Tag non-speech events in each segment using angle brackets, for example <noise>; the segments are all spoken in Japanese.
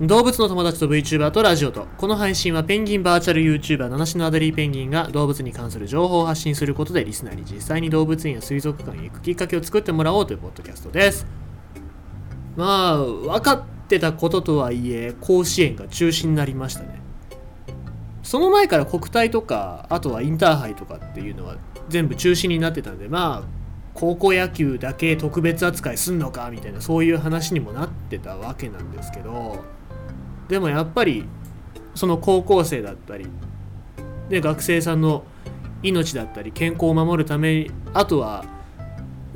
動物の友達と VTuber とラジオとこの配信はペンギンバーチャル YouTuber 七種のアデリーペンギンが動物に関する情報を発信することでリスナーに実際に動物園や水族館へ行くきっかけを作ってもらおうというポッドキャストです。まあ分かってたこととはいえ甲子園が中止になりましたね。その前から国体とかあとはインターハイとかっていうのは全部中止になってたんでまあ高校野球だけ特別扱いすんのかみたいなそういう話にもなってたわけなんですけどでもやっぱりその高校生だったりで学生さんの命だったり健康を守るためあとは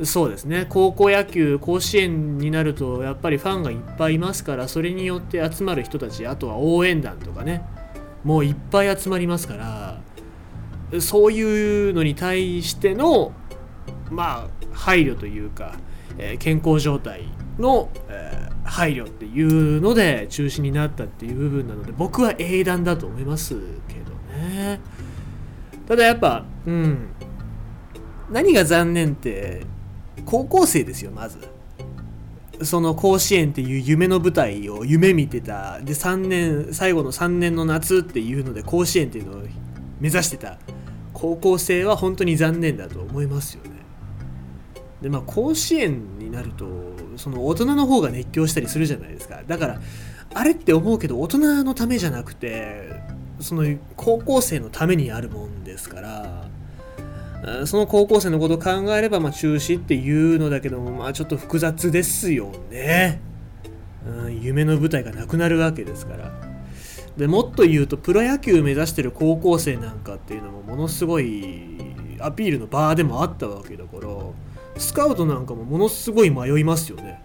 そうですね高校野球甲子園になるとやっぱりファンがいっぱいいますからそれによって集まる人たちあとは応援団とかねもういっぱい集まりますからそういうのに対してのまあ配慮というか、えー健康状態の、えー配慮っていうので中止になったっていう部分なので僕は英断だと思いますけどね。ただやっぱうん。何が残念って高校生ですよまず。その甲子園っていう夢の舞台を夢見てた。で3年最後の3年の夏っていうので甲子園っていうのを目指してた。高校生は本当に残念だと思いますよね。でまあ甲子園になるとその大人の方が熱狂したりするじゃないですか。だからあれって思うけど大人のためじゃなくてその高校生のためにあるもんですからその高校生のことを考えればまあ中止っていうのだけどもまあちょっと複雑ですよね、うん、夢の舞台がなくなるわけですから。でもっと言うとプロ野球目指してる高校生なんかっていうのもものすごいアピールの場でもあったわけだからスカウトなんかもものすごい迷いますよね。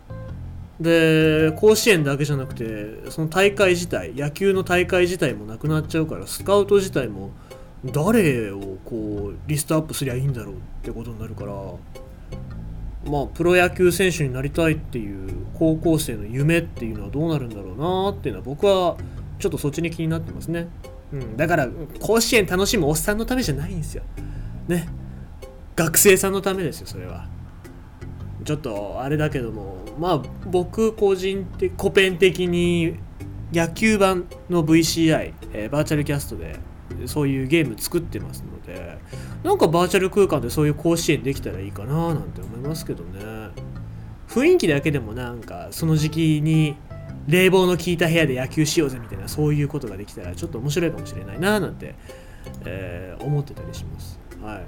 で甲子園だけじゃなくてその大会自体野球の大会自体もなくなっちゃうからスカウト自体も誰をこうリストアップすりゃいいんだろうってことになるからまあプロ野球選手になりたいっていう高校生の夢っていうのはどうなるんだろうなっていうのは僕はちょっとそっちに気になってますね、うん、だから甲子園楽しむおっさんのためじゃないんですよ。ね。学生さんのためですよそれは。ちょっとあれだけどもまあ僕個人的古典的に野球版の VCI、えーバーチャルキャストでそういうゲーム作ってますのでなんかバーチャル空間でそういう甲子園できたらいいかななんて思いますけどね。雰囲気だけでもなんかその時期に冷房の効いた部屋で野球しようぜみたいなそういうことができたらちょっと面白いかもしれないななんて、えー思ってたりします。はい。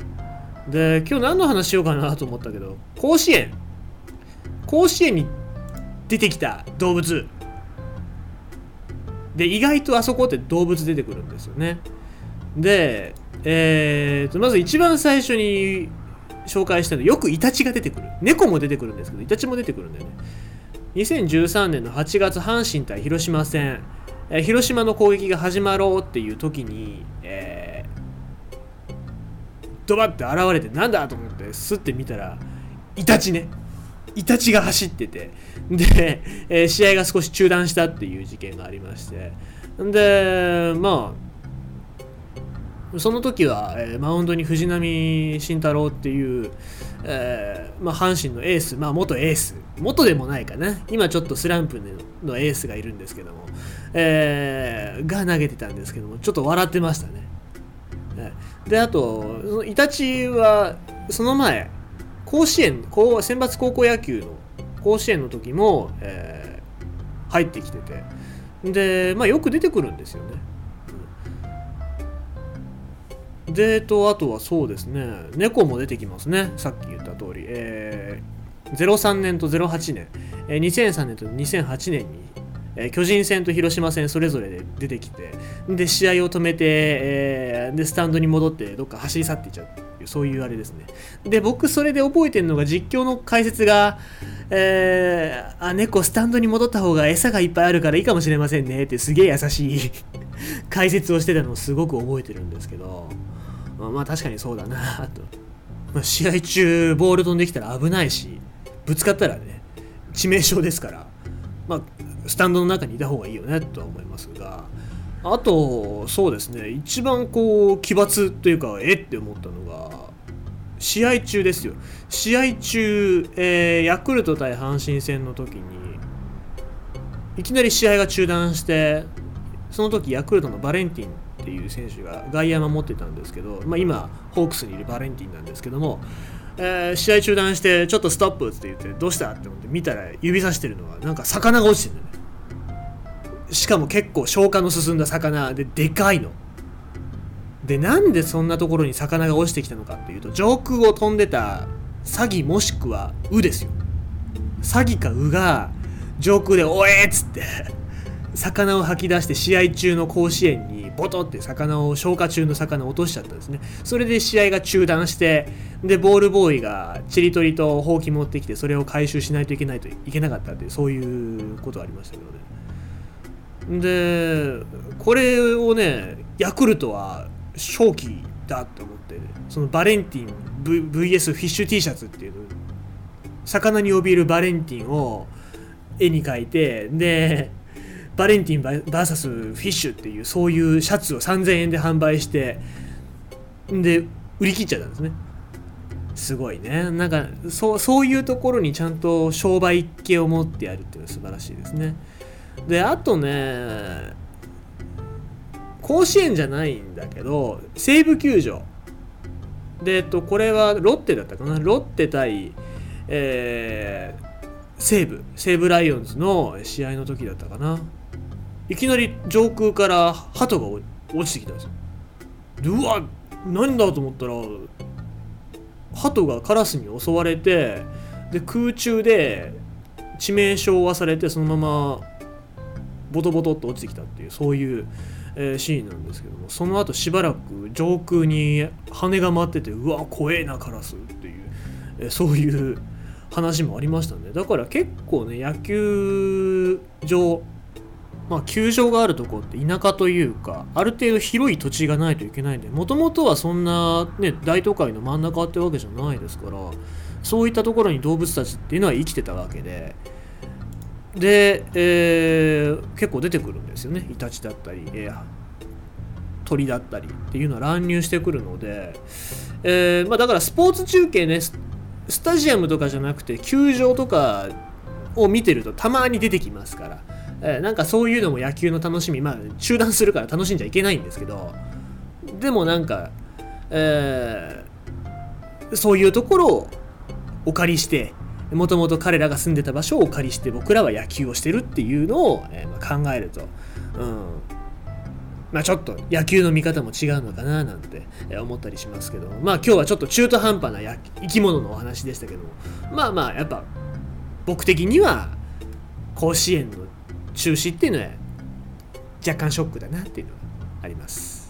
で今日何の話しようかなと思ったけど甲子園。甲子園に出てきた動物。で意外とあそこって動物出てくるんですよね。で、えーとまず一番最初に紹介したのよくイタチが出てくる。猫も出てくるんですけどイタチも出てくるんだよね。2013年の8月阪神対広島戦、えー広島の攻撃が始まろうっていう時に、えードバッて現れてなんだと思ってスッて見たらイタチね。イタチが走ってて。で、えー試合が少し中断したっていう事件がありまして。でまあその時は、えーマウンドに藤浪晋太郎っていう、えーまあ、阪神のエース、まあ、元エース。元でもないかな。今ちょっとスランプのエースがいるんですけども、えーが投げてたんですけども。ちょっと笑ってましたね。はいであとそのイタチはその前甲子園こう選抜高校野球の甲子園の時も、えー入ってきてて。で、まあ、よく出てくるんですよね。うん。でとあとはそうですね。猫も出てきますね。さっき言った通り、えー03年と08年、えー2003年と2008年に、えー巨人戦と広島戦それぞれで出てきてで試合を止めて、えーでスタンドに戻ってどっか走り去っていっちゃうっていうそういうあれですね。で僕それで覚えてるのが実況の解説がえーあ猫スタンドに戻った方が餌がいっぱいあるからいいかもしれませんねってすげえ優しい <laughs> 解説をしてたのをすごく覚えてるんですけどまあまあ確かにそうだなと、まあ、試合中ボール飛んできたら危ないしぶつかったらね致命傷ですから。まあスタンドの中にいた方がいいよねとは思いますがあとそうですね。一番こう奇抜というかえって思ったのが試合中ですよ。試合中、えーヤクルト対阪神戦の時にいきなり試合が中断してその時ヤクルトのバレンティンっていう選手が外野守ってたんですけど、まあ、今ホークスにいるバレンティンなんですけども、えー、試合中断してちょっとストップって言ってどうしたって思って見たら指さしてるのはなんか魚が落ちてるんだよねしかも結構消化の進んだ魚ででかいのでなんでそんなところに魚が落ちてきたのかっていうと上空を飛んでたサギもしくはウですよサギかウが上空で「おえ!」っつって魚を吐き出して試合中の甲子園にボトって魚を消化中の魚を落としちゃったんですね。それで試合が中断してでボールボーイがちりとりとほうき持ってきてそれを回収しないといけないといけなかったってそういうことはありましたけどね。でこれをねヤクルトは正気だと思ってそのバレンティン VS フィッシュ T シャツっていう魚に怯えるバレンティンを絵に描いてでバレンティン VS フィッシュっていうそういうシャツを3000円で販売してで売り切っちゃったんですね。すごいね。なんかそうそういうところにちゃんと商売系を持ってやるっていうのは素晴らしいですね。であとね甲子園じゃないんだけど西武球場。でえっとこれはロッテだったかな？ロッテ対えー、西武。西武ライオンズの試合の時だったかな。いきなり上空から鳩が落ちてきたんですよ。でうわ何だと思ったら鳩がカラスに襲われてで空中で致命傷を負わされてそのままボトボトっと落ちてきたっていうそういう、えー、シーンなんですけどもその後しばらく上空に羽が舞っててうわ怖えなカラスっていう、えー、そういう話もありましたね。だから結構ね野球場まあ、球場があるとこって田舎というかある程度広い土地がないといけないんでもともとはそんな、ね、大都会の真ん中ってわけじゃないですからそういったところに動物たちっていうのは生きてたわけでで、えー、結構出てくるんですよね。イタチだったり、鳥だったりっていうのは乱入してくるので、えーまあ、だからスポーツ中継ねスタジアムとかじゃなくて球場とかを見てるとたまに出てきますからえ、なんかそういうのも野球の楽しみまあ中断するから楽しんじゃいけないんですけどでもなんか、えー、そういうところをお借りしてもともと彼らが住んでた場所をお借りして僕らは野球をしてるっていうのを、えー、まあ、考えると、うん。まあ、ちょっと野球の見方も違うのかななんて思ったりしますけどまあ今日はちょっと中途半端な生き物のお話でしたけどもまあまあやっぱ僕的には甲子園の中止っていうのは若干ショックだなっていうのはあります。